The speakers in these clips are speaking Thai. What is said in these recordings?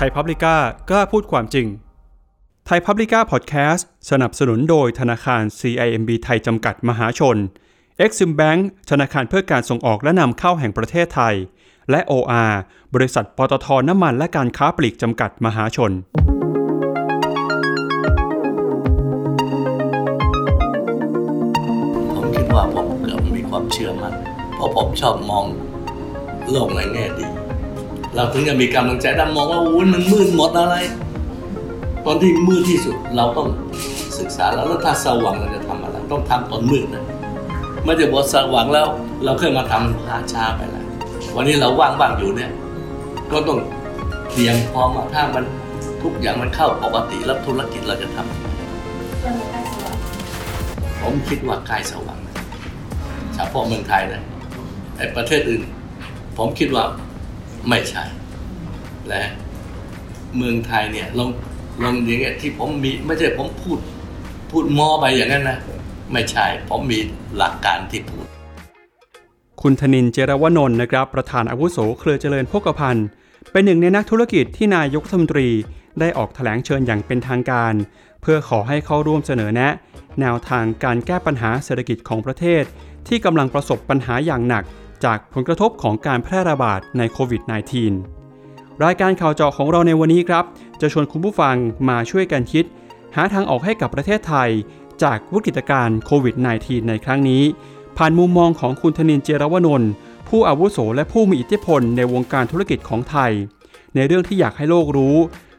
ไทยพับลิก้ากล้าพูดความจริง ไทยพับลิก้าพอดแคสต์สนับสนุนโดยธนาคาร CIMB ไทยจำกัดมหาชน Exim Bank ธนาคารเพื่อการส่งออกและนำเข้าแห่งประเทศไทย และ OR บริษัทปตทน้ำมันและการค้าปลีกจำกัดมหาชนผมคิดว่าผมเกือบมีความเชื่อมันเพราะผมชอบมองโลกในแง่ดี เราถึงจะมีกำลังใจถ้ามองว่าอู้มันมืดหมดอะไร ตอนที่มืดที่สุดเราต้องศึกษาแล้วแล้วถ้าสว่างเราจะทำอะไรต้องทำตอนมืดนะไม่ได้บอกสว่างแล้ว เราเคยมาทำหาช้าไปแล้ววันนี้เราว่างบ้างอยู่เนี่ย ก็ต้องเตรียมพร้อมถ้ามันทุกอย่างมันเข้าปกติแล้วธุรกิจเราจะทำผมคิดว่าใกล้สว่างนะเฉพาะเมืองไทยนะไอ้ประเทศอื่น ผมคิดว่า ไม่ใช่ และเมืองไทยเนี่ยลองลองอย่างเงี้ยที่ผมมีไม่ใช่ผมพูด พูดมอไปอย่างนั้นนะไม่ใช่ ผมมีหลักการที่พูด คุณธนินเจรวนนท์นะครับ ประธานอาวุโสเครือเจริญโภคภัณฑ์เป็นหนึ่งในนักธุรกิจที่นายกรัฐมนตรีได้ออกแถลงเชิญอย่างเป็นทางการ เพื่อขอให้เข้าร่วมเสนอแนะ แนวทางการแก้ปัญหาเศรษฐกิจของประเทศ ที่กำลังประสบปัญหาอย่างหนัก จากผลกระทบของการแพร่ระบาดในโควิด -19 รายการข่าวเจาะของเราในวันนี้ครับ จะชวนคุณผู้ฟังมาช่วยกันคิด หาทางออกให้กับประเทศไทย จากวิกฤตการณ์โควิด -19 ในครั้งนี้ ผ่านมุมมองของคุณธนินเจรวนนท์ผู้อาวุโสและผู้มีอิทธิพลในวงการธุรกิจของไทย ในเรื่องที่อยากให้โลกรู้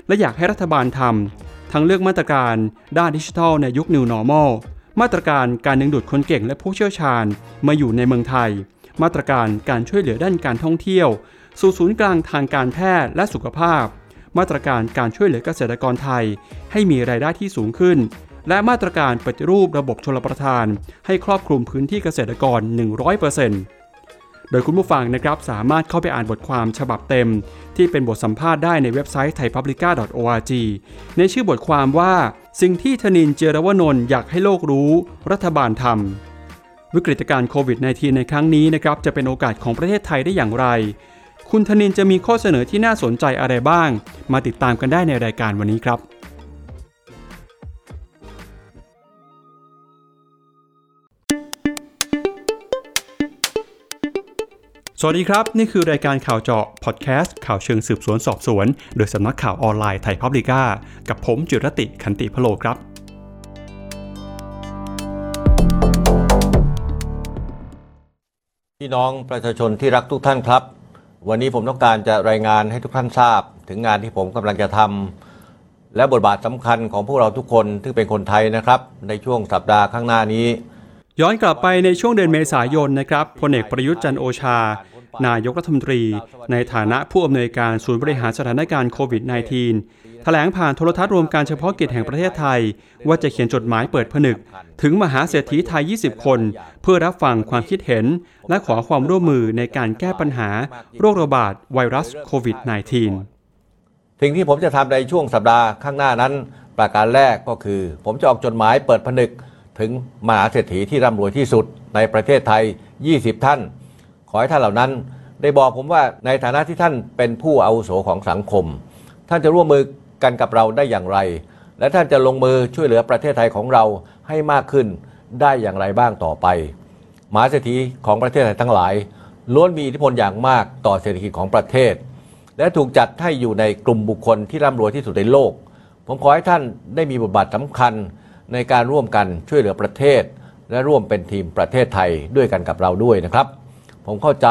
และอยากให้รัฐบาลทำทั้งเรื่องมาตรการด้านดิจิทัลในยุค New Normal มาตรการการดึงดูดคนเก่งและผู้เชี่ยวชาญมาอยู่ในเมืองไทย มาตรการการช่วยเหลือด้านการท่องเที่ยว สู่ศูนย์กลางทางการแพทย์และสุขภาพ มาตรการการช่วยเหลือเกษตรกรไทย ให้มีรายได้ที่สูงขึ้น และมาตรการปฏิรูประบบชลประทาน ให้ครอบคลุมพื้นที่เกษตรกร 100%โดยคุณผู้ฟังนะครับสามารถเข้าไปอ่านบทความฉบับเต็ม ที่เป็นบทสัมภาษณ์ได้ในเว็บไซต์ thaipublica.org ในชื่อบทความว่า สิ่งที่ธนินเจรวนนท์อยากให้โลกรู้ รัฐบาลทำ วิกฤตการณ์โควิด -19 ในครั้งนี้นะครับจะเป็นโอกาสของประเทศไทยได้อย่างไร คุณธนินจะมีข้อเสนอที่น่าสนใจอะไรบ้าง มาติดตามกันได้ในรายการวันนี้ครับ สวัสดีครับ นี่คือรายการข่าวเจาะพอดแคสต์ข่าวเชิงสืบสวนสอบสวน โดยสำนักข่าวออนไลน์ไทยพับลิก้ากับผมจุรติขันติพโลครับ พี่น้องประชาชนที่รักทุกท่านครับ วันนี้ผมต้องการจะรายงานให้ทุกท่านทราบ ถึงงานที่ผมกำลังจะทำและบทบาทสำคัญของพวกเราทุกคนที่เป็นคนไทยนะครับ ในช่วงสัปดาห์ข้างหน้านี้ ย้อนกลับไปในช่วงเดือนเมษายนนะครับพลเอกประยุทธ์จันโอชา นายกรัฐมนตรี ในฐานะผู้อำนวยการศูนย์บริหารสถานการณ์โควิด -19 แถลงผ่านโทรทัศน์รวมการเฉพาะกิจแห่งประเทศไทย ว่าจะเขียนจดหมายเปิดผนึก ถึงมหาเศรษฐีไทย 20 คน เพื่อรับฟังความคิดเห็น และขอความร่วมมือในการแก้ปัญหา โรคระบาดไวรัสโควิด -19 สิ่งที่ผมจะทำในช่วงสัปดาห์ข้างหน้านั้น ประการแรกก็คือ ผมจะออกจดหมายเปิดผนึกถึงมหาเศรษฐีที่ร่ำรวยที่สุดในประเทศไทย 20 ท่าน ขอให้ท่านเหล่านั้น ได้บอกผมว่าในฐานะที่ท่านเป็นผู้อาวุโสของสังคม ท่านจะร่วมมือกันกับเราได้อย่างไร และท่านจะลงมือช่วยเหลือประเทศไทยของเราให้มากขึ้นได้อย่างไรบ้างต่อไปมหาเศรษฐีของประเทศไทยทั้งหลาย ล้วนมีอิทธิพลอย่างมากต่อเศรษฐกิจของประเทศ และถูกจัดให้อยู่ในกลุ่มบุคคลที่ร่ำรวยที่สุดในโลก ผมขอให้ท่านได้มีบทบาทสำคัญในการร่วมกันช่วยเหลือประเทศ และร่วมเป็นทีมประเทศไทยด้วยกันกับเราด้วยนะครับ ผมเข้าใจ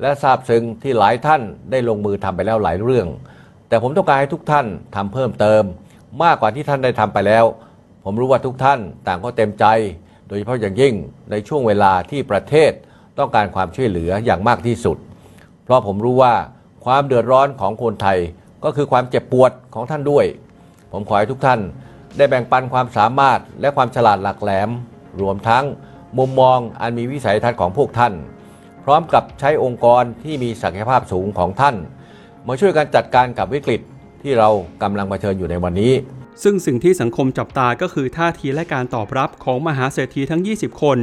และทราบซึ้งที่หลายท่านได้ลงมือทำไปแล้วหลายเรื่อง แต่ผมต้องการให้ทุกท่านทำเพิ่มเติม มากกว่าที่ท่านได้ทำไปแล้ว ผมรู้ว่าทุกท่านต่างก็เต็มใจ โดยเฉพาะอย่างยิ่งในช่วงเวลาที่ประเทศต้องการความช่วยเหลืออย่างมากที่สุด เพราะผมรู้ว่าความเดือดร้อนของคนไทยก็คือความเจ็บปวดของท่านด้วย ผมขอให้ทุกท่านได้แบ่งปันความสามารถและความฉลาดหลักแหลม รวมทั้งมุมมองอันมีวิสัยทัศน์ของพวกท่าน พร้อมกับใช้องค์กรที่มีศักยภาพสูงของท่าน มาช่วยกันจัดการกับวิกฤตที่เรากำลังเผชิญอยู่ในวันนี้ ซึ่งสิ่งที่สังคมจับตาก็คือท่าทีและการตอบรับของมหาเศรษฐีทั้ง 20 คน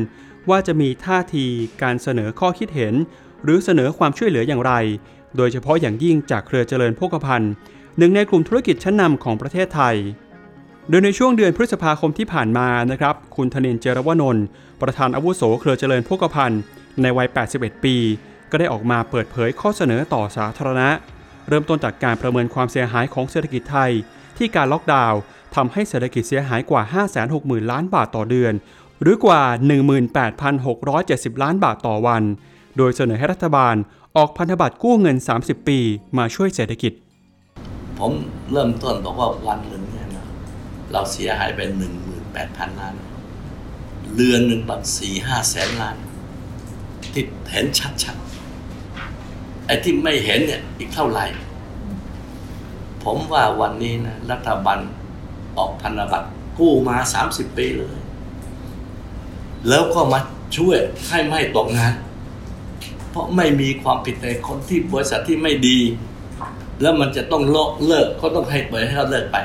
ว่าจะมีท่าทีการเสนอข้อคิดเห็น หรือเสนอความช่วยเหลืออย่างไร โดยเฉพาะอย่างยิ่งจากเครือเจริญโภคภัณฑ์หนึ่งในกลุ่มธุรกิจชั้นนำของประเทศไทยโดยในช่วงเดือนพฤษภาคมที่ผ่านมานะครับ คุณธนินเจรวนนท์ประธานอาวุโสเครือเจริญพกพันธ์ ในวัย 81 ปี ก็ได้ออกมาเปิดเผยข้อเสนอต่อสาธารณะ เริ่มต้นจากการประเมินความเสียหายของเศรษฐกิจไทย ที่การล็อกดาวน์ทำให้เศรษฐกิจเสียหายกว่า 560,000 ล้านบาทต่อเดือน หรือกว่า 18,670 ล้านบาทต่อวัน โดยเสนอให้รัฐบาลออกพันธบัตรกู้เงิน 30 ปี มาช่วยเศรษฐกิจ ผมเริ่มต้นบอกว่าวันหนึ่งเนี่ยนะเราเสียหายไปหนึ่งหมื่นแปดพันล้านเรือนหนึ่งบัตสี่ห้าแสนล้าน ที่เห็นชัดๆไอ้ที่ไม่เห็นเนี่ย อีกเท่าไหร่ ผมว่าวันนี้นะรัฐบาลออกพันธบัตรกู้มาสามสิบปีเลย แล้วก็มาช่วยให้ไม่ตกงานเพราะไม่มีความผิดในคนที่บริษัทที่ไม่ดี แล้วมันจะต้องเลิกเลิกก็ต้องให้เปิดให้เขาเลิกไป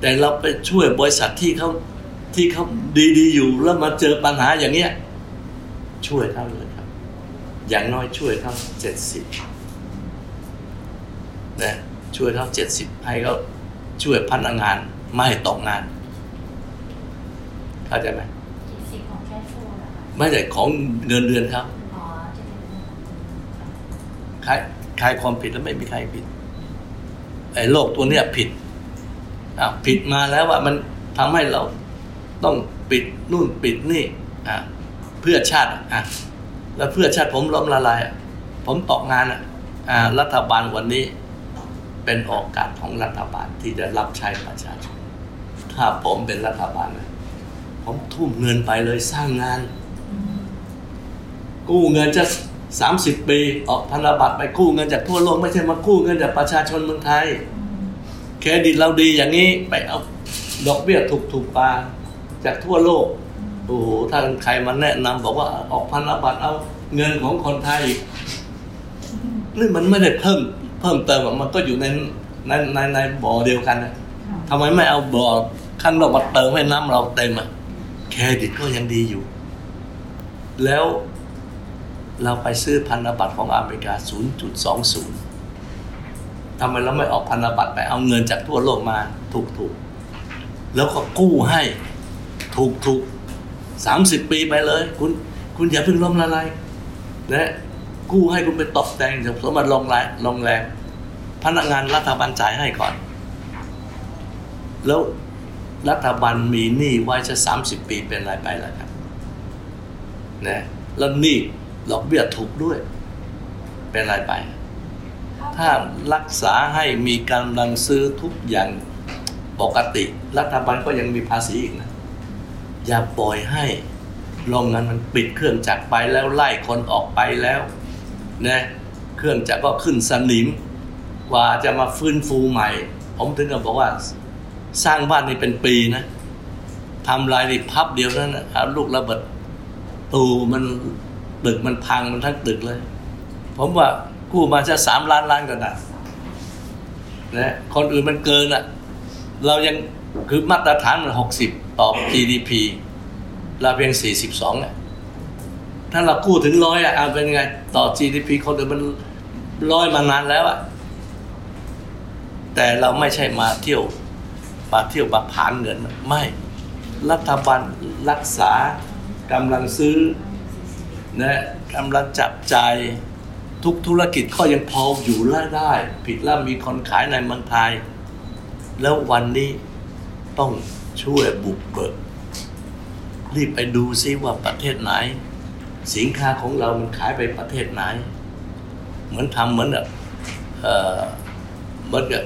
แต่เราไปช่วยบริษัทที่เขาที่เขาดีๆอยู่แล้วมาเจอปัญหาอย่างเงี้ย ช่วยเขาเลยครับ อย่างน้อยช่วยเขาเจ็ดสิบนะช่วยเขาเจ็ดสิบให้เขาช่วยพนักงานไม่ให้ตกงานเข้าใจไหมสิบของแค่โชว์นะคะไม่ใช่ของเงินเดือนครับอ๋อจะเป็นใครใครความผิดแล้วไม่มีใครผิดไอ้โลกตัวเนี้ยผิดอะผิดมาแล้วว่ามันทำให้เราต้องปิดนู่นปิดนี่อะ เพื่อชาติอะแล้วเพื่อชาติผมล้มละลาย ผมตกงานอะอ่ารัฐบาลวันนี้เป็นโอกาสของรัฐบาลที่จะรับใช้ประชาชน ถ้าผมเป็นรัฐบาลนะผมทุ่มเงินไปเลยสร้างงาน กู้เงินจะสามสิบปีออกพันธบัตรไปกู้เงินจากทั่วโลกไม่ใช่มากู้เงินจากประชาชนเมืองไทย เครดิตเราดีอย่างนี้ไปเอาดอกเบี้ยถูกถูกปาจากทั่วโลก โอ้โหถ้าใครมาแนะนำบอกว่าออกพันธบัตรเอาเงินของคนไทยนี่มันไม่ได้เพิ่ม เพิ่มเติมอะมันก็อยู่ในในในในบ่อเดียวกันนะทำไมไม่เอาบ่อข้างนอกมาเติมให้น้ำเราเต็มอะเครดิตก็ยังดีอยู่ แล้วเราไปซื้อพันธบัตรของอเมริกา 0.20ทำไมเราไม่ออกพันธบัตรไปเอาเงินจากทั่วโลกมาถูกๆ แล้วก็กู้ให้ถูกๆ 30 ปีไปเลย คุณคุณอย่าเพิ่งล้มละลายนะกู้ให้คุณไปตบแต่งสมบัติลงแรงลงแรงพนักงานรัฐบาลจ่ายให้ก่อน แล้วรัฐบาลมีหนี้ไว้จะ30ปีเป็นไรไปแล่ะครับนะแล้วหนี่ดอกเบี้ยถูกด้วย เป็นไรไป ถ้ารักษาให้มีกำลังซื้อทุกอย่างปกติ รัฐบาลก็ยังมีภาษีอีกนะ อย่าปล่อยให้โรงงานมันปิดเครื่องจักรไปแล้วไล่คนออกไปแล้วนะเครื่องจักรก็ขึ้นสนิมกว่าจะมาฟื้นฟูใหม่ ผมถึงกับบอกว่าสร้างบ้านนี่เป็นปีนะทำลายนี่พับเดียวนั้นนะลูกระเบิดตูมันตึกมันพังมันทั้งตึกเลย ผมว่ากู้มาจะสามล้านล้านก็ได้นะคนอื่นมันเกินอะ เรายัง คือมาตรฐานมันหกสิบต่อ GDP เราเพียงสี่สิบสองอะถ้าเรากู้ถึงร้อยอะเอาเป็นไง ต่อ GDP คนอื่นมันร้อยมานานแล้วอะแต่เราไม่ใช่มาเที่ยวมาเที่ยวมาผานเงินไม่ รัฐบาลรักษากำลังซื้อนะกำลังจับใจทุกธุรกิจก็ยังพออยู่ได้ได้ ผิดแล้วมีคนขายในเมืองไทย แล้ววันนี้ ต้องช่วยบุกเบิกรีบไปดูซิว่าประเทศไหน สินค้าของเรามันขายไปประเทศไหน เหมือนทำเหมือนแบบเหมือนกับ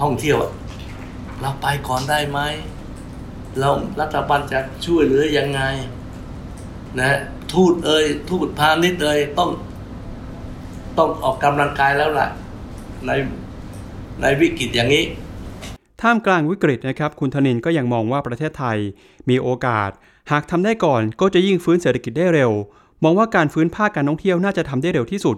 ท่องเที่ยวเราไปก่อนได้ไหมเรารัฐบาลจะช่วยเหลือยังไง นะ ทูตเอ่ยทูตพาณิชย์เอ่ยต้อง ต้องออกกำลังกายแล้วล่ะ ในในวิกฤตอย่างนี้ ท่ามกลางวิกฤตนะครับ คุณธนินก็ยังมองว่าประเทศไทย มีโอกาส หากทำได้ก่อนก็จะยิ่งฟื้นเศรษฐกิจได้เร็ว มองว่าการฟื้นภาคการท่องเที่ยวน่าจะทำได้เร็วที่สุด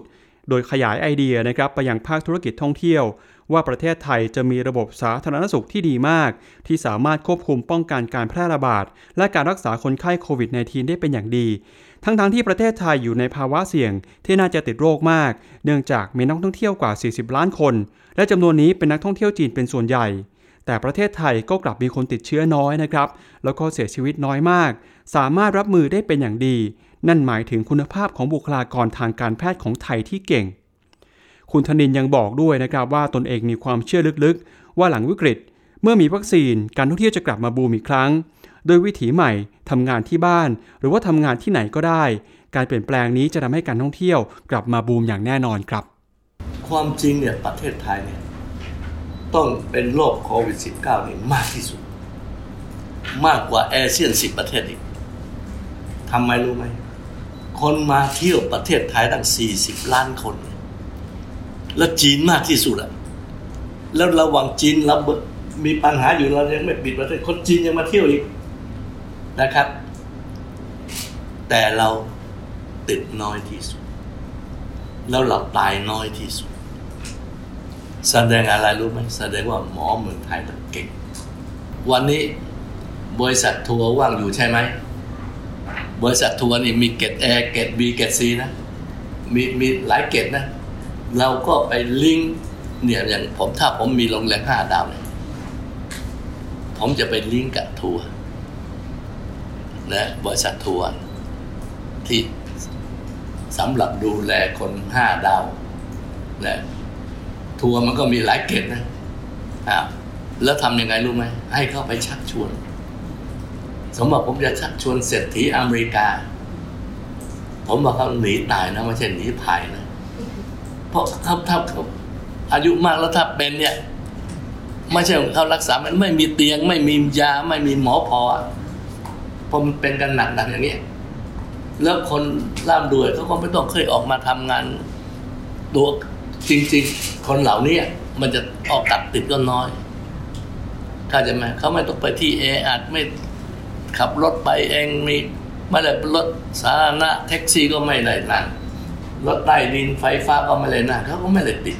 โดยขยายไอเดียนะครับไปยังภาคธุรกิจท่องเที่ยว ว่าประเทศไทยจะมีระบบสาธารณสุขที่ดีมาก ที่สามารถควบคุมป้องกันการแพร่ระบาด และการรักษาคนไข้โควิด -19 ได้เป็นอย่างดี ทั้งๆทที่ประเทศไทยอยู่ในภาวะเสี่ยง ที่น่าจะติดโรคมาก เนื่องจากมีนักท่องเที่ยวกว่า 40 ล้านคน และจำนวนนี้เป็นนักท่องเที่ยวจีนเป็นส่วนใหญ่ แต่ประเทศไทยก็กลับมีคนติดเชื้อน้อยนะครับ แล้วก็เสียชีวิตน้อยมาก สามารถรับมือได้เป็นอย่างดี นั่นหมายถึงคุณภาพของบุคลากรทางการแพทย์ของไทยที่เก่ง คุณธนินยังบอกด้วยนะครับว่าตนเองมีความเชื่อลึกๆ ว่าหลังวิกฤต เมื่อมีวัคซีนการท่องเที่ยวจะกลับมาบูมอีกครั้ง โดยวิถีใหม่ทำงานที่บ้าน หรือว่าทำงานที่ไหนก็ได้ การเปลี่ยนแปลงนี้จะทำให้การท่องเที่ยวกลับมาบูมอย่างแน่นอนครับ ความจริงเนี่ยประเทศไทยเนี่ย ต้องเป็นโรคโควิด -19 นี่มากที่สุด มากกว่าอเซียนสิบประเทศอีกทำไมรู้ไหม คนมาเที่ยวประเทศไทยตั้ง 40 ล้านคน แล้วจีนมากที่สุดอะแล้วระหว่างจีนเรามีปัญหาอยู่เรายังไม่ปิดประเทศคนจีนยังมาเที่ยวอีกนะครับ แต่เราติดน้อยที่สุด แล้วเราตายน้อยที่สุด แสดงอะไรรู้ไหมแสดงว่าหมอเมืองไทยเก่ง วันนี้บริษัททัวร์ว่างอยู่ใช่ไหม บริษัททัวร์นี่มีเกรด A เกรด B เกรด C นะมีมีหลายเกรดนะ เราก็ไปลิงก์เนี่ยอย่างผมถ้าผมมีโรงแรมห้าดาวเนี่ยผมจะไปลิงก์กับทัวร์นะบริษัททัวร์ที่สำหรับดูแลคนห้าดาวนะ ทัวร์มันก็มีหลายเกตนะอ่าแล้วทำยังไงรู้ไหมให้เข้าไปชักชวน สมมติผมจะชักชวนเศรษฐีอเมริกา ผมบอกเขาหนีตายนะไม่ใช่หนีภัยนะ เพราะถ้าถ้าเขาอายุมากแล้วถ้าเป็นเนี่ยไม่ใช่เขารักษา มันไม่มีเตียง ไม่มียา ไม่มีหมอพอเพราะมันเป็นกันหนักๆอย่างนี้แล้วคนร่ำรวยเขาก็ไม่ต้องเคยออกมาทำงานตัว จริง ๆ คนเหล่านี้มันจะออกกัดติดก็น้อยเข้าใจไหมเขาไม่ต้องไปที่แออัดไม่ขับรถไปเองมีไม่ได้รถสาธารณะแท็กซี่ก็ไม่ได้นั่งรถใต้ดินไฟฟ้าก็ไม่ได้นั่งเขาก็ไม่ได้ติด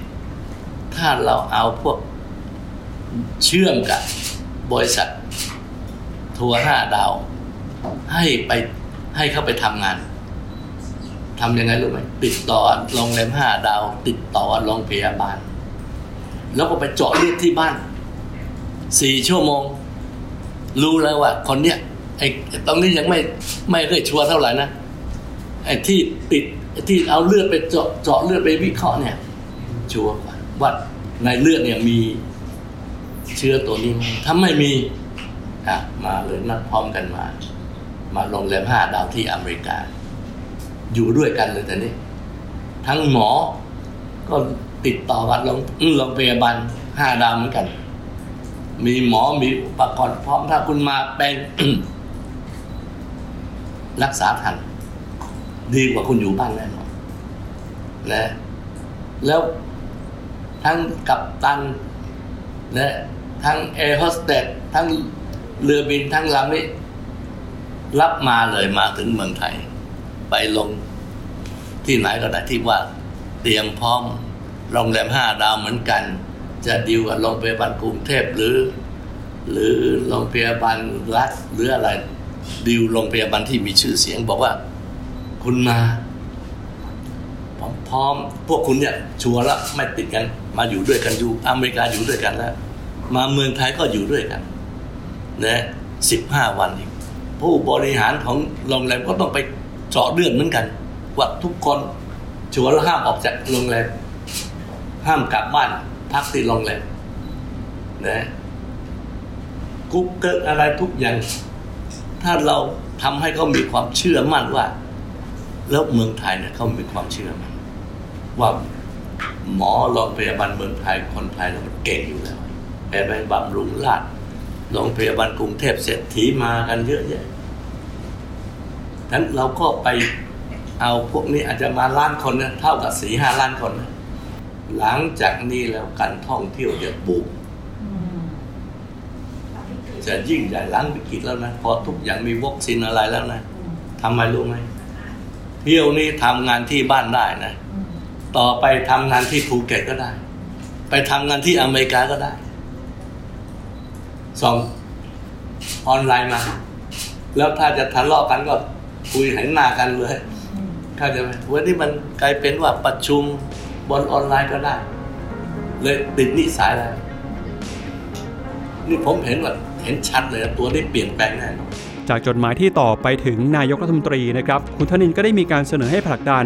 ถ้าเราเอาพวกเชื่อมกับบริษัททัวร์ห้าดาว ให้ไปให้เข้าไปทำงาน ทำยังไงรู้ไหมติดต่อโรงแรมห้าดาว ติดต่อโรงพยาบาล แล้วก็ไปเจาะเลือดที่บ้านสี่ชั่วโมง รู้แล้วว่า คนเนี้ยไอ้ตรงนี้ยังไม่ไม่เคยชัวร์เท่าไหร่นะไอ้ที่ติดไอที่เอาเลือดไปเจาะเจาะเลือดไปวิเคราะห์เนี่ย ชัวร์กว่าว่าในเลือดเนี่ยมีเชื้อตัวนี้ไหมถ้าไม่มีอะมาเลยนัดพร้อมกันมา มาโรงแรมห้าดาวที่อเมริกา อยู่ด้วยกันเลยแต่นี้ ทั้งหมอก็ติดต่อกันโรงโรงพยาบาลห้าดาวเหมือนกัน มีหมอมีอุปกรณ์พร้อมถ้าคุณมาเป็นรักษาทัน ดีกว่าคุณอยู่บ้านแน่นอนนะ แล้วทั้งกัปตันนะทั้งแอร์โฮสเตสทั้งเรือบินทั้งลำนี้ รับมาเลยมาถึงเมืองไทย ไปลงที่ไหนก็ได้ที่ว่าเตรียมพร้อมโรงแรมห้าดาวเหมือนกัน จะดีลกับโรงพยาบาลกรุงเทพหรือ หรือโรงพยาบาลรัฐหรืออะไรดีลโรงพยาบาลที่มีชื่อเสียง บอกว่า คุณมาผมพร้อม พวกคุณเนี่ยชัวร์ล้วไม่ติดกัน มาอยู่ด้วยกันอยู่อเมริกาอยู่ด้วยกันแล้วมาเมืองไทยก็อยู่ด้วยกันนะสิบห้าวันอีกผู้บริหารของโรงแรมก็ต้องไป เจาะเลือดเหมือนกัน ว่าทุกคนชวร์แล้วห้ามออกจากโรงแรมห้ามกลับบ้านพักที่โรงแรมนะกุ๊กเกิกอะไรทุกอย่าง ถ้าเราทำให้เขามีความเชื่อมั่นว่า แล้วเมืองไทยเนี่ยเขามีความเชื่อมั่นว่าหมอโรงพยาบาลเมืองไทยคนไทยเราเก่งอยู่แล้วแอบไปบำรุงราชโรงพยาบาลกรุงเทพเศรษฐีมากันเยอะแยะ นั้นเราก็ไปเอาพวกนี้อาจจะมาล้านคนนะเท่ากับสี่ห้าล้านคนนะหลังจากนี้แล้วการท่องเที่ยวจะบูมจะยิ่งใหญ่ล้างวิกฤตแล้วนะพอทุกอย่างมีวัคซีนอะไรแล้วนะทำไมรู้ไหมเที่ยวนี้ทำงานที่บ้านได้นะ ต่อไปทำงานที่ภูเก็ตก็ได้ ไปทำงานที่อเมริกาก็ได้ส่งออนไลน์มา แล้วถ้าจะทะเลาะกันก็ คุยหันหน้ากันเลยเข้าใจไหมวันนี้มันกลายเป็นว่าประชุมบนออนไลน์ก็ได้ เลยติดนิสัยแล้วนี่ผมเห็นว่าเห็นชัดเลยตัวนี้เปลี่ยนแปลงแน่นอนจากจดหมายที่ต่อไปถึงนายกรัฐมนตรีนะครับ คุณธนินก็ได้มีการเสนอให้ผลักดัน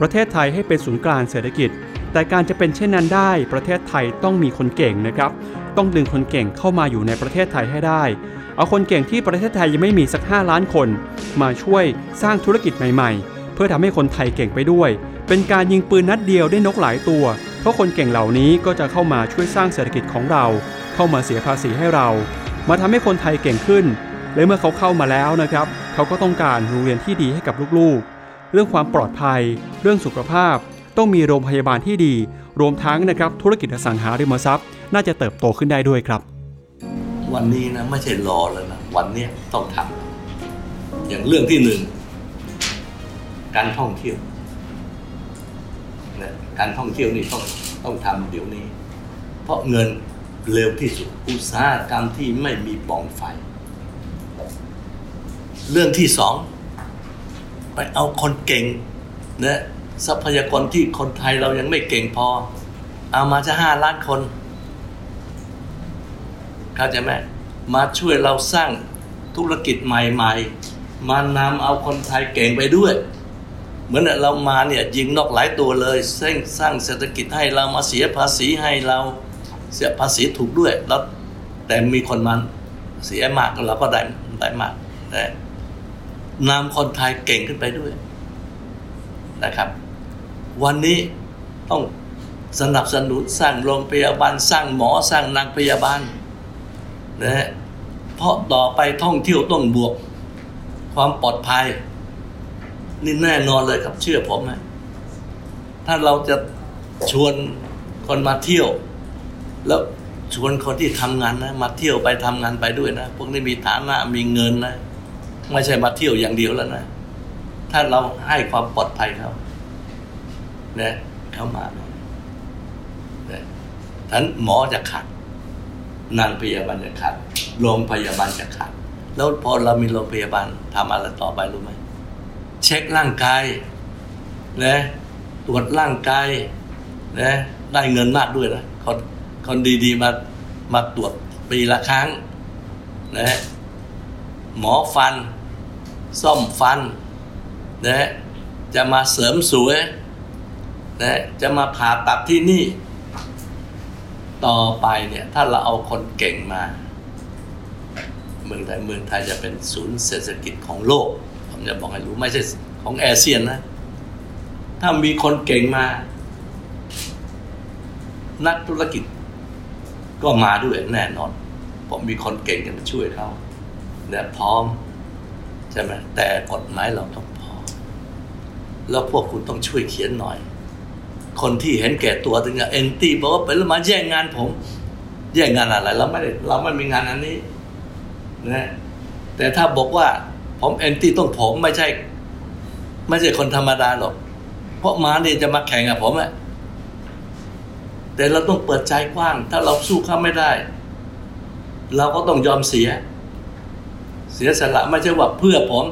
ประเทศไทยให้เป็นศูนย์กลางเศรษฐกิจ แต่การจะเป็นเช่นนั้นได้ ประเทศไทยต้องมีคนเก่งนะครับ ต้องดึงคนเก่งเข้ามาอยู่ในประเทศไทยให้ได้ เอาคนเก่งที่ประเทศไทยยังไม่มีสัก 5 ล้านคน มาช่วยสร้างธุรกิจใหม่ๆ เพื่อทำให้คนไทยเก่งไปด้วย เป็นการยิงปืนนัดเดียวได้นกหลายตัว เพราะคนเก่งเหล่านี้ก็จะเข้ามาช่วยสร้างเศรษฐกิจของเรา เข้ามาเสียภาษีให้เรา มาทำให้คนไทยเก่งขึ้น และเมื่อเขาเข้ามาแล้วนะครับ เขาก็ต้องการโรงเรียนที่ดีให้กับลูกๆ เรื่องความปลอดภัย เรื่องสุขภาพ ต้องมีโรงพยาบาลที่ดี รวมทั้งนะครับธุรกิจอสังหาริมทรัพย์ น่าจะเติบโตขึ้นได้ด้วยครับ วันนี้นะไม่ใช่รอแล้วนะวันนี้ต้องทำอย่างเรื่องที่หนึ่งการท่องเที่ยวนะการท่องเที่ยวนี่ต้องต้องทำเดี๋ยวนี้ เพราะเงินเร็วที่สุดอุตสาหกรรมที่ไม่มีปล่องไฟ เรื่องที่สองไปเอาคนเก่งนะทรัพยากรที่คนไทยเรายังไม่เก่งพอ เอามาจะห้าล้านคน เข้าใจไหมมาช่วยเราสร้างธุรกิจใหม่ๆ มานำเอาคนไทยเก่งไปด้วย เหมือนเรามาเนี่ยยิงนอกหลายตัวเลยสร้างสร้างเศรษฐกิจให้เรามาเสียภาษีให้เราเสียภาษีถูกด้วยแล้วแต่มีคนมันเสียมากเราก็ได้ได้มากแต่นำคนไทยเก่งขึ้นไปด้วยนะครับ วันนี้ต้องสนับสนุนสร้างโรงพยาบาลสร้างหมอสร้างนักพยาบาล นะฮะเพราะต่อไปท่องเที่ยวต้องบวก ความปลอดภัย นี่แน่นอนเลยครับเชื่อผมนะถ้าเราจะชวนคนมาเที่ยว แล้วชวนคนที่ทำงานนะ มาเที่ยวไปทำงานไปด้วยนะพวกนี้มีฐานะมีเงินนะไม่ใช่มาเที่ยวอย่างเดียวแล้วนะถ้าเราให้ความปลอดภัยเขาเนี่ยเขามาเนี่ยท่านหมอจะขาด นางพยาบาลจะขาดโรงพยาบาลจะขาดแล้วพอเรามีโรงพยาบาลทำอะไรต่อไปรู้ไหมเช็คร่างกายนะตรวจร่างกายนะได้เงินมากด้วยนะคนคนดีๆมามาตรวจปีละครั้งนะหมอฟัน ซ่อมฟันนะจะมาเสริมสวยนะจะมาผ่าตัดที่นี่ ต่อไปเนี่ยถ้าเราเอาคนเก่งมา เมืองไทยเมืองไทยจะเป็นศูนย์เศรษฐกิจของโลก ผมจะบอกให้รู้ไม่ใช่ของแอเซียนนะ ถ้ามีคนเก่งมา นักธุรกิจ ก็มาด้วยแน่นอน ผมมีคนเก่งจะมาช่วยเขาและพร้อมใช่ไหมแต่กฎหมายเราต้องพอแล้วพวกคุณต้องช่วยเขียนหน่อย คนที่เห็นแก่ตัวถึงกับเอนตี้บอกว่าเป็นแล้วมาแย่งงานผม แย่งงานอะไรเราไม่ได้เราไม่มีงานอันนี้นะแต่ถ้าบอกว่าผมเอนตี้ต้องผมไม่ใช่ ไม่ใช่คนธรรมดาหรอก เพราะมาเนี่ยจะมาแข่งกับผมอะแต่เราต้องเปิดใจกว้าง ถ้าเราสู้เขาไม่ได้ เราก็ต้องยอมเสีย เสียสละไม่ใช่ว่าเพื่อผม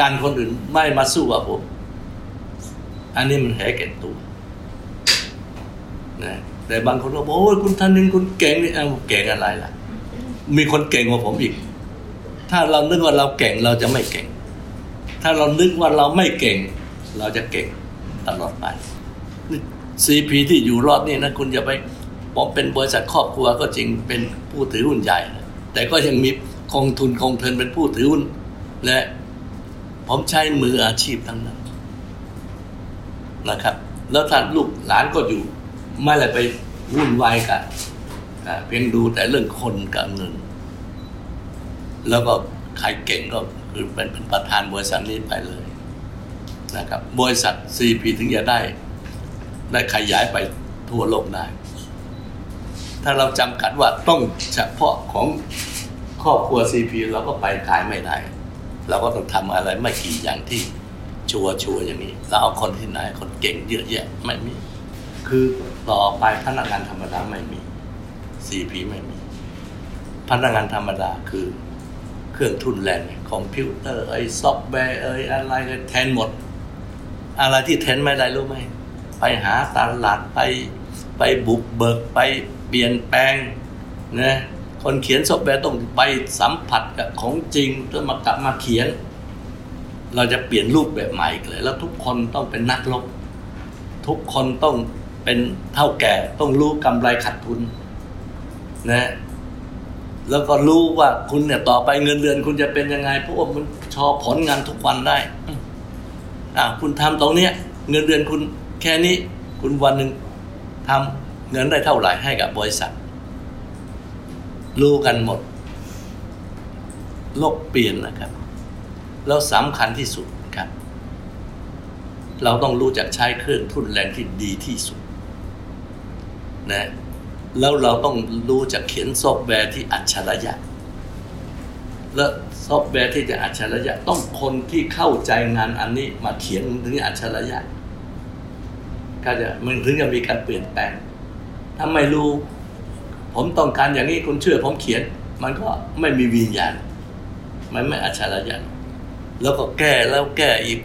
การคนอื่นไม่มาสู้กับผม อันนี้มันแหเก่ตัว นะแต่บางคนก็บอกโอ้ยคุณธนินคุณเก่งนี่เอาเก่งอะไรล่ะ มีคนเก่งกว่าผมอีก ถ้าเรานึกว่าเราเก่งเราจะไม่เก่ง ถ้าเรานึกว่าเราไม่เก่ง เราจะเก่งตลอดไปซีพีที่อยู่รอดนี่นะคุณอย่าไปผมเป็นบริษัทครอบครัวก็จริงเป็นผู้ถือหุ้นใหญ่ แต่ก็ยังมีกองทุนกองเทุนเป็นผู้ถือหุ้นและผมใช้มืออาชีพทั้งนั้นนะครับ แล้วท่านลูกหลานก็อยู่ ไม่อะไรไปวุ่นวายกับเพียงดูแต่เรื่องคนกับเงิน แล้วก็ใครเก่งก็คือเป็นเป็นประธานบริษัทนี้ไปเลยนะครับบริษัท CP ถึงจะได้ ได้ขยายไปทั่วโลกได้ ถ้าเราจำกัดว่าต้องเฉพาะของครอบครัว CP เราก็ไปขายไม่ได้ เราก็ต้องทำอะไรไม่กี่อย่างที่ชัวร์ชัวอย่างนี้ เราเอาคนที่ไหนคนเก่งเยอะแยะไม่มี คือ ต่อไปพนักงานธรรมดาไม่มี CP ไม่มี พนักงานธรรมดาคือเครื่องทุ่นแรงคอมพิวเตอร์ไอ้ซอฟต์แวร์เอ้ยอะไรแทนหมด อะไรที่แทนไม่ได้รู้ไหมไปหาตลาดไปไปบุกเบิกไปเปลี่ยนแปลงนะคนเขียนซอฟต์แวร์ต้องไปสัมผัสกับของจริงต้องมากลับมาเขียน เราจะเปลี่ยนรูปแบบใหม่เลยแล้วทุกคนต้องเป็นนักรบทุกคนต้อง เป็นเท่าแก่ต้องรู้กำไรขาดทุนนะ แล้วก็รู้ว่าคุณเนี่ยต่อไปเงินเดือนคุณจะเป็นยังไงเพราะว่ามันชอผลงานทุกวันได้อ่าคุณทำตรงเนี้ย เงินเดือนคุณแค่นี้ คุณวันหนึ่งทำเงินได้เท่าไหร่ให้กับบริษัท รู้กันหมด โลกเปลี่ยนนะครับ แล้วสำคัญที่สุดครับ เราต้องรู้จักใช้เครื่องทุ่นแรงที่ดีที่สุด นะแล้วเราต้องรู้จักเขียนซอฟต์แวร์ที่อัจฉริยะ และซอฟต์แวร์ที่จะอัจฉริยะ ต้องคนที่เข้าใจงานอันนี้มาเขียนถึงอัจฉริยะก็จะมันถึงจะมีการเปลี่ยนแปลง ถ้าไม่รู้ ผมต้องการอย่างนี้คุณเชื่อผมเขียน มันก็ไม่มีวิญญาณ มันไม่อัจฉริยะ แล้วก็แก้แล้วแก้อีก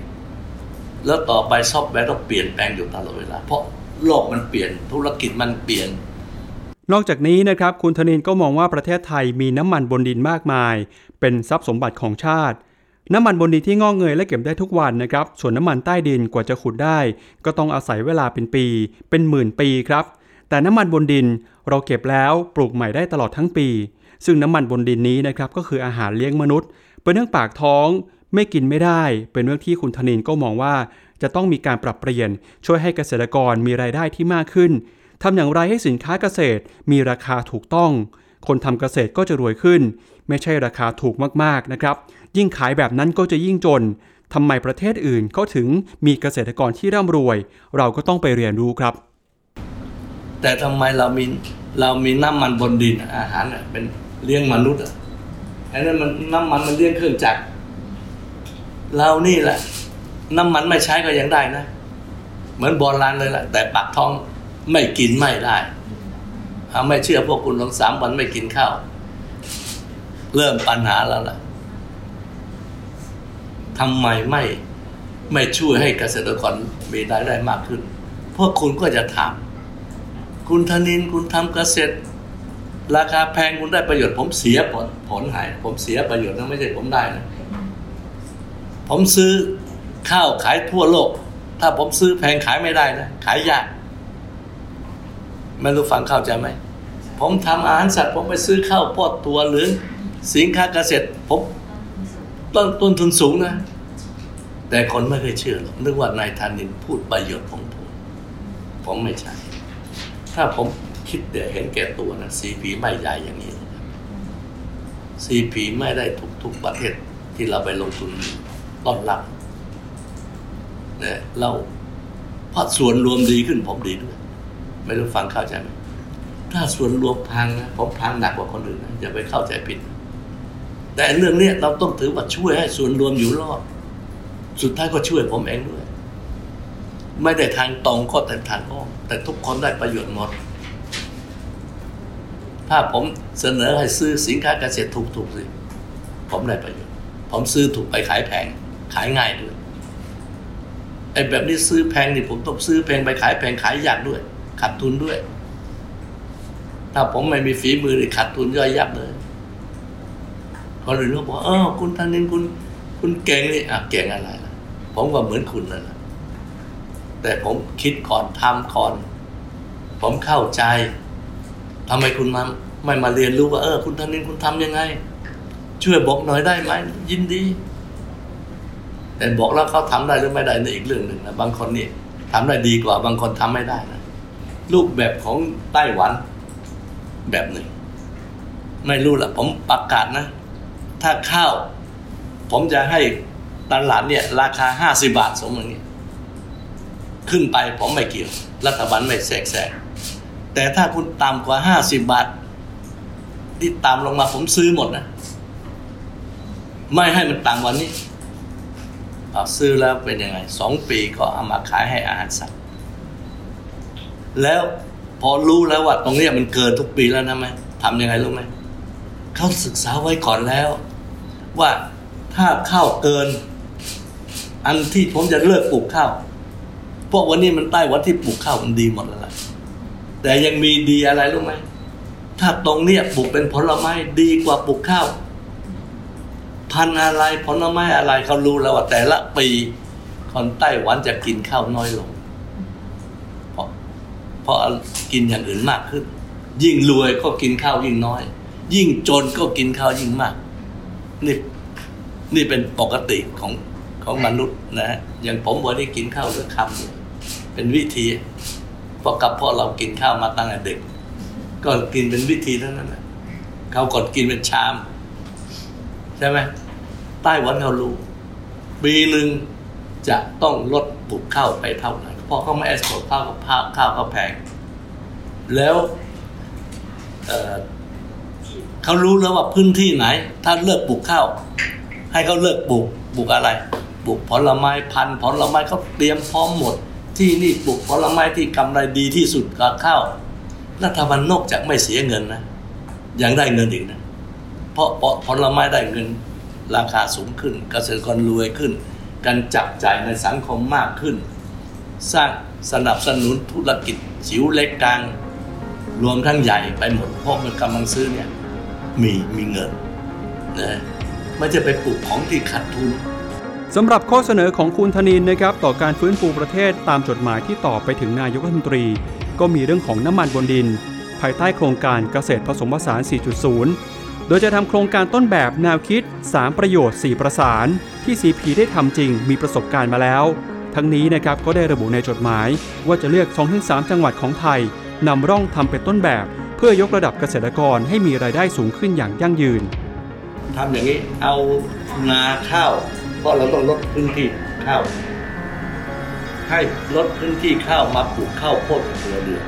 แล้วต่อไปซอฟต์แวร์ต้องเปลี่ยนแปลงอยู่ตลอดเวลา เพราะ โลกมันเปลี่ยน ธุรกิจมันเปลี่ยน นอกจากนี้นะครับคุณธนินก็มองว่าประเทศไทยมีน้ำมันบนดินมากมาย เป็นทรัพย์สมบัติของชาติ น้ำมันบนดินที่งอกเงยและเก็บได้ทุกวันนะครับ ส่วนน้ำมันใต้ดินกว่าจะขุดได้ ก็ต้องอาศัยเวลาเป็นปี เป็นหมื่นปีครับ แต่น้ำมันบนดินเราเก็บแล้วปลูกใหม่ได้ตลอดทั้งปี ซึ่งน้ำมันบนดินนี้นะครับก็คืออาหารเลี้ยงมนุษย์ เป็นเรื่องปากท้องไม่กินไม่ได้ เป็นเรื่องที่คุณธนินก็มองว่า จะต้องมีการปรับเปลี่ยน ช่วยให้เกษตรกรมีรายได้ที่มากขึ้นทำอย่างไรให้สินค้าเกษตรมีราคาถูกต้อง คนทำเกษตรก็จะรวยขึ้น ไม่ใช่ราคาถูกมากๆนะครับ ยิ่งขายแบบนั้นก็จะยิ่งจนทำไมประเทศอื่นเขาถึงมีเกษตรกรที่ร่ำรวย เราก็ต้องไปเรียนรู้ครับ แต่ทำไมเรามีเรามีน้ำมันบนดินอาหารเป็นเลี้ยงมนุษย์อะอันนั้นมันน้ำมันมันเลี้ยงเครื่องจักรเรานี่แหละ น้ำมันไม่ใช้ก็ยังได้นะ เหมือนโบราณเลยแหละแต่ปากท้องไม่กินไม่ได้ไม่เชื่อพวกคุณลองสามวันไม่กินข้าวเริ่มปัญหาแล้วล่ะทำไมไม่ไม่ช่วยให้เกษตรกรมีรายได้มากขึ้น พวกคุณก็จะถาม คุณธนินคุณทำเกษตร ราคาแพงคุณได้ประโยชน์ผมเสียผลผลหาย ผมเสียประโยชน์นะไม่ใช่ผมได้นะ ผมซื้อ ข้าวขายทั่วโลก ถ้าผมซื้อแพงขายไม่ได้นะ ขายยาก ไม่รู้ฟังเข้าใจไหม ผมทำอาหารสัตว์ ผมไปซื้อข้าวโพดตัวหรือสินค้าเกษตรผมต้นต้นทุนสูงนะ แต่คนไม่เคยเชื่อหรอกนึกว่านายธานินพูดประโยชน์ของผม ผมไม่ใช่ ถ้าผมคิดเดี๋ยวเห็นแก่ตัวนะซีพีไม่ใหญ่อย่างนี้ซีพีไม่ได้ทุกทุกประเทศที่เราไปลงทุนต้อนรับ นี่ยเราเพราะส่วนรวมดีขึ้นผมดีด้วย ไม่รู้ฟังเข้าใจไหมถ้าส่วนรวมพังนะผมพังหนักกว่าคนอื่นนะอย่าไปเข้าใจผิด แต่เรื่องนี้เราต้องถือว่าช่วยให้ส่วนรวมอยู่รอด สุดท้ายก็ช่วยผมเองด้วย ไม่ได้ทางตรงก็แต่ทางอ้อมแต่ทุกคนได้ประโยชน์หมด ถ้าผมเสนอให้ซื้อสินค้าเกษตรถูกๆสิผมได้ประโยชน์ ผมซื้อถูกไปขายแพง ขายง่ายด้วย ไอ้แบบนี้ซื้อแพงนี่ผมต้องซื้อแพงไปขายแพงขายยากด้วยขาดทุนด้วย ถ้าผมไม่มีฝีมือนี่ขาดทุนย่อยยับเลยคนอื่นก็บอกเออคุณธนินคุณคุณเก่งนี่อะเก่งอะไรล่ะ ผมก็เหมือนคุณนั่นแหละแต่ผมคิดก่อนทำก่อน ผมเข้าใจทำไมคุณมาไม่มาเรียนรู้ว่าเออ คุณธนินคุณทำยังไง ช่วยบอกหน่อยได้ไหมยินดี แต่บอกแล้วเขาทำได้หรือไม่ได้นี่อีกเรื่องหนึ่งนะบางคนนี่ทำได้ดีกว่าบางคนทำไม่ได้นะรูปแบบของไต้หวันแบบหนึ่ง ไม่รู้ละผมประกาศนะ ถ้าข้าว ผมจะให้ตลาดเนี่ย ราคาห้าสิบาทสมมตินี้ขึ้นไปผมไม่เกี่ยว รัฐบาลไม่แทรกแซงแต่ถ้าคุณต่ำกว่าห้าสิบบาท ที่ต่ำลงมาผมซื้อหมดนะ ไม่ให้มันต่ำกว่านี้ ซื้อแล้วเป็นยังไงสองปีก็เอามาขายให้อาหารสัตว์ แล้วพอรู้แล้วว่าตรงนี้มันเกินทุกปีแล้วนะไหมทำยังไงรู้ไหมเขาศึกษาไว้ก่อนแล้ว ว่าถ้าข้าวเกิน อันที่ผมจะเลิกปลูกข้าวพวกวันนี้มันใต้วันที่ปลูกข้าวมันดีหมดแล้วล่ะแต่ยังมีดีอะไรรู้ไหมถ้าตรงเนี้ยปลูกเป็นผลไม้ดีกว่าปลูกข้าว พันธุ์อะไรผลไม้อะไรเขารู้แล้วว่าแต่ละปีคนไต้หวันจะกินข้าวน้อยลง เพราะเพราะกินอย่างอื่นมากขึ้น ยิ่งรวยก็กินข้าวยิ่งน้อย ยิ่งจนก็กินข้าวยิ่งมากนี่นี่เป็นปกติของของมนุษย์นะฮะอย่างผมวันนี้กินข้าวเหลือคำเป็นวิธีเพราะกับเพราะเรากินข้าวมาตั้งแต่เด็ก ก็กินเป็นวิธีเท่านั้นนะเขากดกินเป็นชาม ใช่ไหม ไต้หวันเขารู้ปีหนึ่งจะต้องลดปลูกข้าวไปเท่าไหร่เพราะเขาไม่ export ข้าวกับข้าวข้าวเขาแพง แล้วเขารู้แล้วว่าพื้นที่ไหน ถ้าเลิกปลูกข้าว ให้เขาเลิกปลูกปลูกอะไรปลูกผลไม้พันธุ์ผลไม้เขาเตรียมพร้อมหมด ทีนี้ปลูกผลไม้ที่กำไรดีที่สุดกว่าข้าวรัฐบาลนอกจากไม่เสียเงินนะยังได้เงินอีกนะเพราะผลไม้ได้เงิน ราคาสูงขึ้น เกษตรกรรวยขึ้น การจับจ่ายในสังคมมากขึ้น สร้างสนับสนุนธุรกิจจิ๋วเล็กกลาง รวมทั้งใหญ่ไปหมดเพราะมันกำลังซื้อเนี่ยมีมีเงินนะไม่จะไปปลูกของที่ขาดทุนสำหรับข้อเสนอของคุณธนินนะครับต่อการฟื้นฟูประเทศตามจดหมายที่ต่อไปถึงนายกรัฐมนตรี ก็มีเรื่องของน้ำมันบนดิน ภายใต้โครงการเกษตรผสมผสาน 4.0 โดยจะทำโครงการต้นแบบแนวคิด 3 ประโยชน์ 4 ประสาน ที่ CP ได้ทำจริงมีประสบการณ์มาแล้ว ทั้งนี้นะครับก็ได้ระบุในจดหมาย ว่าจะเลือก 2-3 จังหวัดของไทยนำร่องทำเป็นต้นแบบ เพื่อยกระดับเกษตรกรให้มีรายได้สูงขึ้นอย่างยั่งยืนทำอย่างนี้เอานาข้าวเพราะเราต้องลดพื้นที่ข้าวให้ลดพื้นที่ข้าวมาปลูกข้าวโพดกับตัวเรือน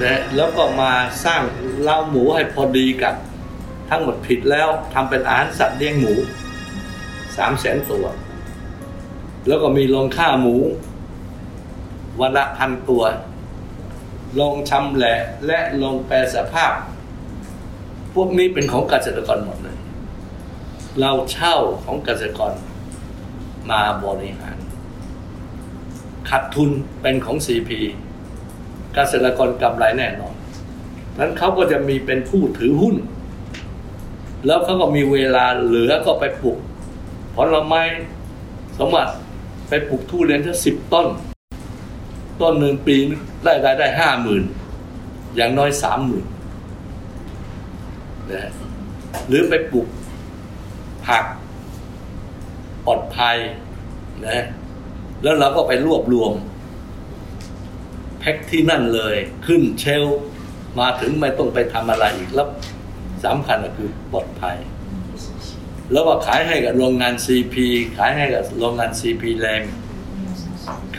และแล้วก็มาสร้างเล้าหมูให้พอดีกับทั้งหมดผิดแล้วทำเป็นอาหารสัตว์เลี้ยงหมูสามแสนตัว แล้วก็มีโรงฆ่าหมู วันละพันตัวโรงชำแหละและโรงแปรสภาพ พวกนี้เป็นของเกษตรกรหมดเลย เราเช่าของเกษตรกรมาบริหารขาดทุนเป็นของ CP เกษตรกรกำไรแน่นอนนั้นเขาก็จะมีเป็นผู้ถือหุ้น แล้วเขาก็มีเวลาเหลือก็ไปปลูกผลไม้สมบัติไปปลูกทุเรียนแค่สิบต้น ต้นหนึ่งปีได้รายได้ห้าหมื่นอย่างน้อยสามหมื่นนะหรือไปปลูกผักปลอดภัยนะแล้วเราก็ไปรวบรวม แพ็คที่นั่นเลย ขึ้นเชลมาถึงไม่ต้องไปทำอะไรอีกแล้วสำคัญก็คือปลอดภัย แล้วก็ขายให้กับโรงงาน CP ขายให้กับโรงงาน CP แรง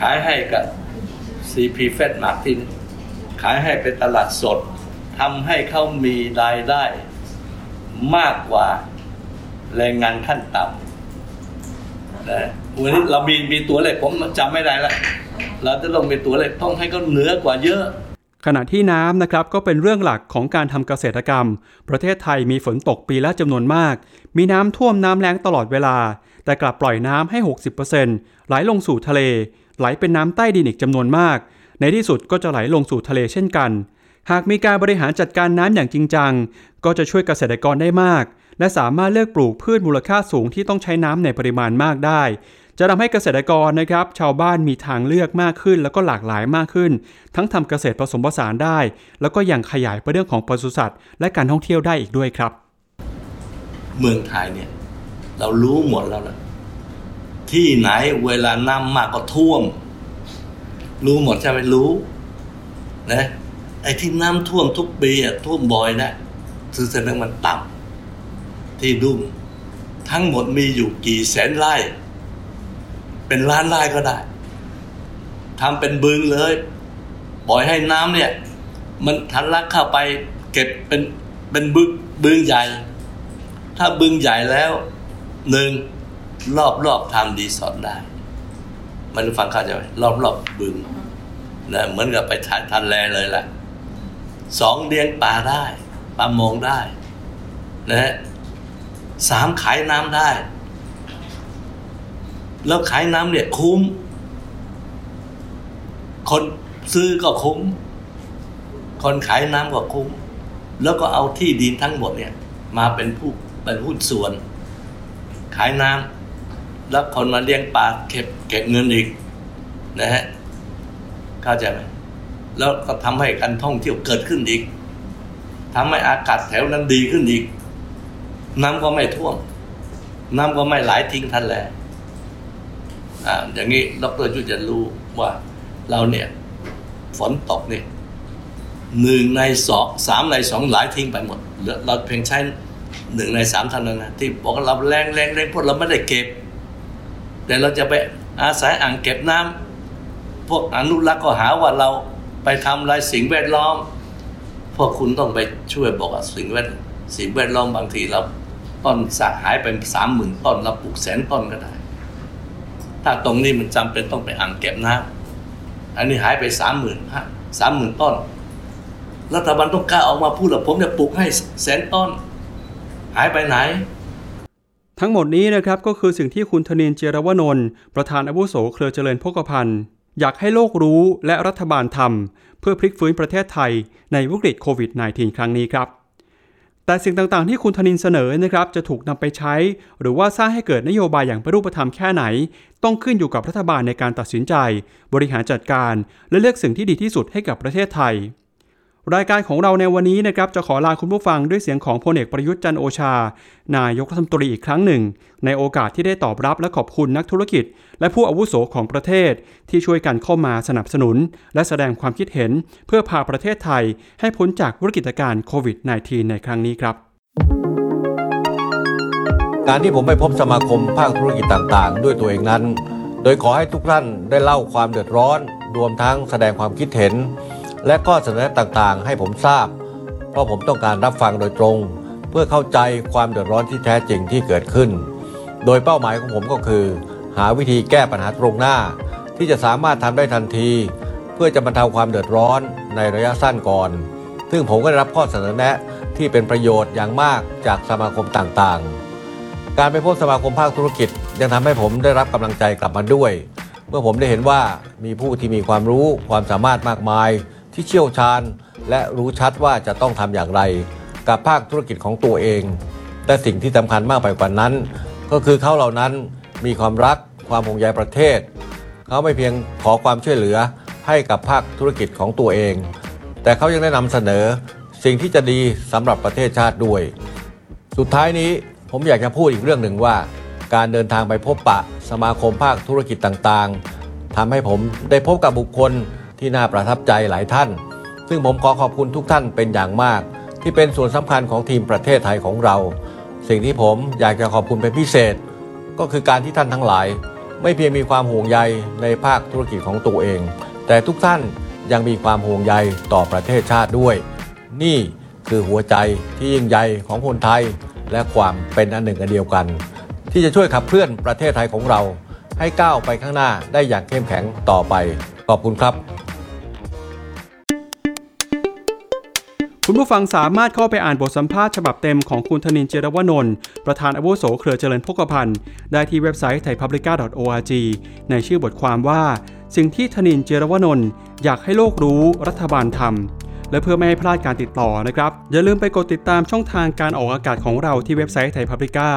ขายให้กับ CP เฟสมาร์ตินขายให้เป็นตลาดสดทำให้เขามีรายได้ มากกว่าแรงงานขั้นต่ำนะวันนี้เรามีมีตัวเลขผมจำไม่ได้แล้ว เราจะต้องมีตัวเลขต้องให้เขาเหนือกว่าเยอะขณะที่น้ำนะครับก็เป็นเรื่องหลักของการทำเกษตรกรรม ประเทศไทยมีฝนตกปีละจำนวนมาก มีน้ำท่วมน้ำแล้งตลอดเวลา แต่กลับปล่อยน้ำให้ 60%ไหลลงสู่ทะเล ไหลเป็นน้ำใต้ดินอีกจำนวนมาก ในที่สุดก็จะไหลลงสู่ทะเลเช่นกัน หากมีการบริหารจัดการน้ำอย่างจริงจัง ก็จะช่วยเกษตรกรได้มาก และสามารถเลือกปลูกพืชมูลค่าสูงที่ต้องใช้น้ำในปริมาณมากได้ จะทำให้เกษตรกรนะครับชาวบ้านมีทางเลือกมากขึ้น แล้วก็หลากหลายมากขึ้น ทั้งทำเกษตรผสมผสานได้ แล้วก็ยังขยายไปเรื่องของปศุสัตว์ และการท่องเที่ยวได้อีกด้วยครับ เมืองไทยเนี่ยเรารู้หมดแล้วนะที่ไหนเวลาน้ำมากก็ท่วม รู้หมดใช่ไหมรู้นะไอ้ที่น้ำท่วมทุกปีอะท่วมบ่อยนะคือแสดงมันต่ำที่ดุ้มทั้งหมดมีอยู่กี่แสนไร่ เป็นล้านไร่ก็ได้ทำเป็นบึงเลยปล่อยให้น้ำเนี่ย มันทันลักเข้าไปเก็บเป็นเป็นบึงบึงใหญ่ ถ้าบึงใหญ่แล้วหนึ่งรอบรอบทำดีสอดได้ มันฟังเข้าใจไหมรอบรอบบึงนะเหมือนกับไปชายทะเลเลยแหละสองเลี้ยงปลาได้ปลามงได้นะฮะสามขายน้ำได้ แล้วขายน้ำเนี่ยคุ้ม คนซื้อก็คุ้ม คนขายน้ำก็คุ้ม แล้วก็เอาที่ดินทั้งหมดเนี่ย มาเป็นผู้เป็นหุ้นส่วน ขายน้ำแล้วคนมาเลี้ยงปลาเก็บเก็บเงินอีกนะฮะเข้าใจไหมแล้วก็ทำให้การท่องเที่ยวเกิดขึ้นอีกทำให้อากาศแถวนั้นดีขึ้นอีก น้ำก็ไม่ท่วม น้ำก็ไม่ไหลทิ้งทันแลอ่า อย่างนี้ดรจุจะรู้ว่าเราเนี่ยฝนตกเนี่ยหนึ่งในสองสามในสองหลายทิ้งไปหมดเราเพียงใช้หนึ่งในสามเท่านั้นนะที่บอกว่าเราแรงแรงแรงพวกเราไม่ได้เก็บ แต่เราจะไปอาศัยอ่างเก็บน้ำพวกอนุรักษ์ก็หาว่าเราไปทำลายสิ่งแวดล้อม พวกคุณต้องไปช่วยบอกว่าสิ่งแวดสิ่งแวดล้อมบางทีเราต้นสักหายไปสามหมื่นต้นเราปลูกแสนต้นก็ได้ ถ้าตรงนี้มันจำเป็นต้องไปอ่างเก็บน้ำอันนี้หายไปสามหมื่นฮะสามหมื่นต้น รัฐบาลต้องกล้าออกมาพูดว่าผมจะปลูกให้แสนต้น หายไปไหน ทั้งหมดนี้นะครับก็คือสิ่งที่คุณธนินเจรวนนท์ประธานอาวุโสเครือเจริญพกพันธ์อยากให้โลกรู้และรัฐบาลทำเพื่อพลิกฟื้นประเทศไทยในวิกฤตโควิด -19 ครั้งนี้ครับ แต่สิ่งต่างๆ ที่คุณธนินเสนอนะครับจะถูกนำไปใช้ หรือว่าสร้างให้เกิดนโยบายอย่างเป็นรูปธรรมแค่ไหน ต้องขึ้นอยู่กับรัฐบาลในการตัดสินใจ บริหารจัดการ และเลือกสิ่งที่ดีที่สุดให้กับประเทศไทย รายการของเราในวันนี้นะครับจะขอลาคุณผู้ฟังด้วยเสียงของพลเอกประยุทธ์จันโอชา นายกรัฐมนตรีอีกครั้งหนึ่ง ในโอกาสที่ได้ตอบรับและขอบคุณนักธุรกิจ และผู้อาวุโสของประเทศ ที่ช่วยกันเข้ามาสนับสนุน และแสดงความคิดเห็น เพื่อพาประเทศไทย ให้พ้นจากวิกฤตการณ์โควิด -19 ในครั้งนี้ครับ การที่ผมไปพบสมาคมภาคธุรกิจต่างๆ ด้วยตัวเองนั้น โดยขอให้ทุกท่านได้เล่าความเดือดร้อน รวมทั้งแสดงความคิดเห็น และข้อเสนอต่างๆ ให้ผมทราบ เพราะผมต้องการรับฟังโดยตรง เพื่อเข้าใจความเดือดร้อนที่แท้จริงที่เกิดขึ้น โดยเป้าหมายของผมก็คือ หาวิธีแก้ปัญหาตรงหน้า ที่จะสามารถทำได้ทันที เพื่อจะบรรเทาความเดือดร้อนในระยะสั้นก่อน ซึ่งผมก็ได้รับข้อเสนอแนะที่เป็นประโยชน์อย่างมากจากสมาคมต่างๆ การไปพบสมาคมภาคธุรกิจ ยังทำให้ผมได้รับกำลังใจกลับมาด้วย เมื่อผมได้เห็นว่ามีผู้ที่มีความรู้ความสามารถมากมาย ที่เชี่ยวชาญ และรู้ชัดว่าจะต้องทำอย่างไร กับภาคธุรกิจของตัวเอง แต่สิ่งที่สำคัญมากไปกว่านั้น ก็คือเขาเหล่านั้นมีความรักความห่วงใยประเทศ เขาไม่เพียงขอความช่วยเหลือให้กับภาคธุรกิจของตัวเอง แต่เขายังได้นำเสนอสิ่งที่จะดีสำหรับประเทศชาติด้วย สุดท้ายนี้ผมอยากจะพูดอีกเรื่องหนึ่งว่า การเดินทางไปพบปะสมาคมภาคธุรกิจต่างๆทำให้ผมได้พบกับบุคคล ที่น่าประทับใจหลายท่าน ซึ่งผมขอขอบคุณทุกท่านเป็นอย่างมาก ที่เป็นส่วนสำคัญของทีมประเทศไทยของเรา สิ่งที่ผมอยากจะขอบคุณเป็นพิเศษ ก็คือการที่ท่านทั้งหลาย ไม่เพียงมีความห่วงใยในภาคธุรกิจของตัวเอง แต่ทุกท่านยังมีความห่วงใยต่อประเทศชาติด้วย นี่คือหัวใจที่ยิ่งใหญ่ของคนไทย และความเป็นอันหนึ่งอันเดียวกัน ที่จะช่วยขับเคลื่อนประเทศไทยของเรา ให้ก้าวไปข้างหน้าได้อย่างเข้มแข็งต่อไป ขอบคุณครับ คุณผู้ฟังสามารถเข้าไปอ่านบทสัมภาษณ์ฉบับเต็มของคุณธนินเจรวนนท์ประธานอาวุโสเครือเจริญพกพันธ์ได้ที่เว็บไซต์ thaipublica.org ในชื่อบทความว่า สิ่งที่ธนินเจรวนนท์อยากให้โลกรู้รัฐบาลทำและเพื่อไม่ให้พลาดการติดต่อนะครับ อย่าลืมไปกดติดตามช่องทางการออกอากาศของเราที่เว็บไซต์ Thai Publica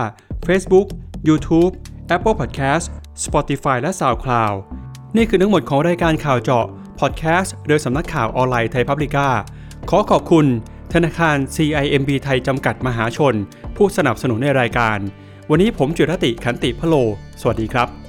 Facebook YouTube Apple Podcast Spotify และ SoundCloud นี่คือทั้งหมดของรายการข่าวเจาะพอดแคสต์โดยสำนักข่าวออนไลน์ไทยพับลิก้า ขอขอบคุณ ธนาคาร CIMB ไทยจำกัดมหาชน ผู้สนับสนุนในรายการ วันนี้ผมจุรติขันติพโล สวัสดีครับ